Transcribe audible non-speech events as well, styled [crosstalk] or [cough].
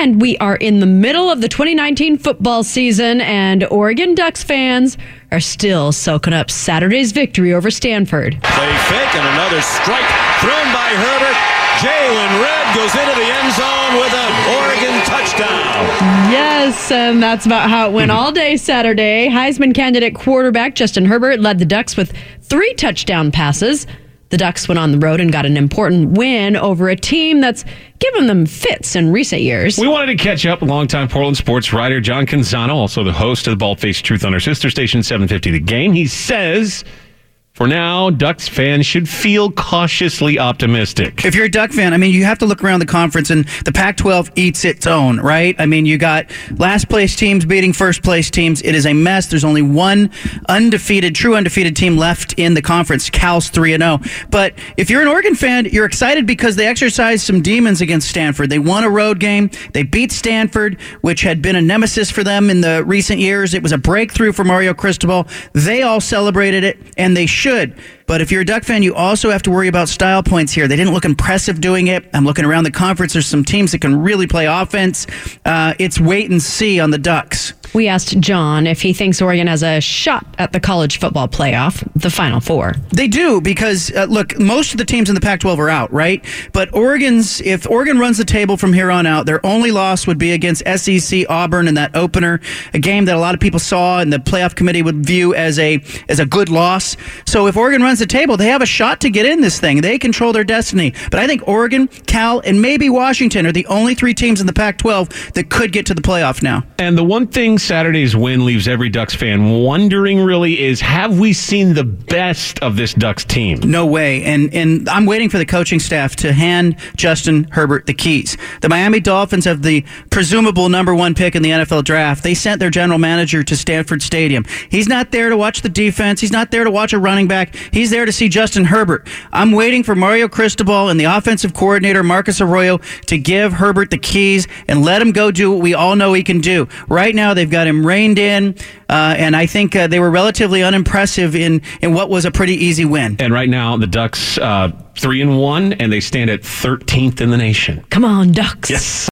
And we are in the middle of the 2019 football season, and Oregon Ducks fans are still soaking up Saturday's victory over Stanford. Play fake and another strike thrown by Herbert. Jaylon Redd goes into the end zone with an Oregon touchdown. Yes, and that's about how it went [laughs] all day Saturday. Heisman candidate quarterback Justin Herbert led the Ducks with three touchdown passes. The Ducks went on the road and got an important win over a team that's given them fits in recent years. We wanted to catch up. Longtime Portland sports writer John Canzano, also the host of the Bald Faced Truth on our sister station 750 The Game. He says for now, Ducks fans should feel cautiously optimistic. If you're a Duck fan, I mean, you have to look around the conference, and the Pac 12 eats its own, right? I mean, you got last place teams beating first place teams. It is a mess. There's only one undefeated, true undefeated team left in the conference. Cal's 3 0. But if you're an Oregon fan, you're excited because they exercised some demons against Stanford. They won a road game, they beat Stanford, which had been a nemesis for them in the recent years. It was a breakthrough for Mario Cristobal. They all celebrated it, and they should should. But if you're a Duck fan, you also have to worry about style points here. They didn't look impressive doing it. I'm looking around the conference. There's some teams that can really play offense. Uh, it's wait and see on the Ducks. We asked John if he thinks Oregon has a shot at the college football playoff, the Final Four. They do because uh, look, most of the teams in the Pac-12 are out, right? But Oregon's if Oregon runs the table from here on out, their only loss would be against SEC Auburn in that opener, a game that a lot of people saw and the playoff committee would view as a as a good loss. So if Oregon runs the table, they have a shot to get in this thing. They control their destiny. But I think Oregon, Cal, and maybe Washington are the only three teams in the Pac-12 that could get to the playoff now. And the one thing Saturday's win leaves every Ducks fan wondering really is have we seen the best of this Ducks team? No way. And and I'm waiting for the coaching staff to hand Justin Herbert the keys. The Miami Dolphins have the presumable number one pick in the NFL draft. They sent their general manager to Stanford Stadium. He's not there to watch the defense. He's not there to watch a running back. He's there to see Justin Herbert. I'm waiting for Mario Cristobal and the offensive coordinator Marcus Arroyo to give Herbert the keys and let him go do what we all know he can do. Right now, they've got him reined in, uh, and I think uh, they were relatively unimpressive in in what was a pretty easy win. And right now, the Ducks uh, three and one, and they stand at 13th in the nation. Come on, Ducks. Yes.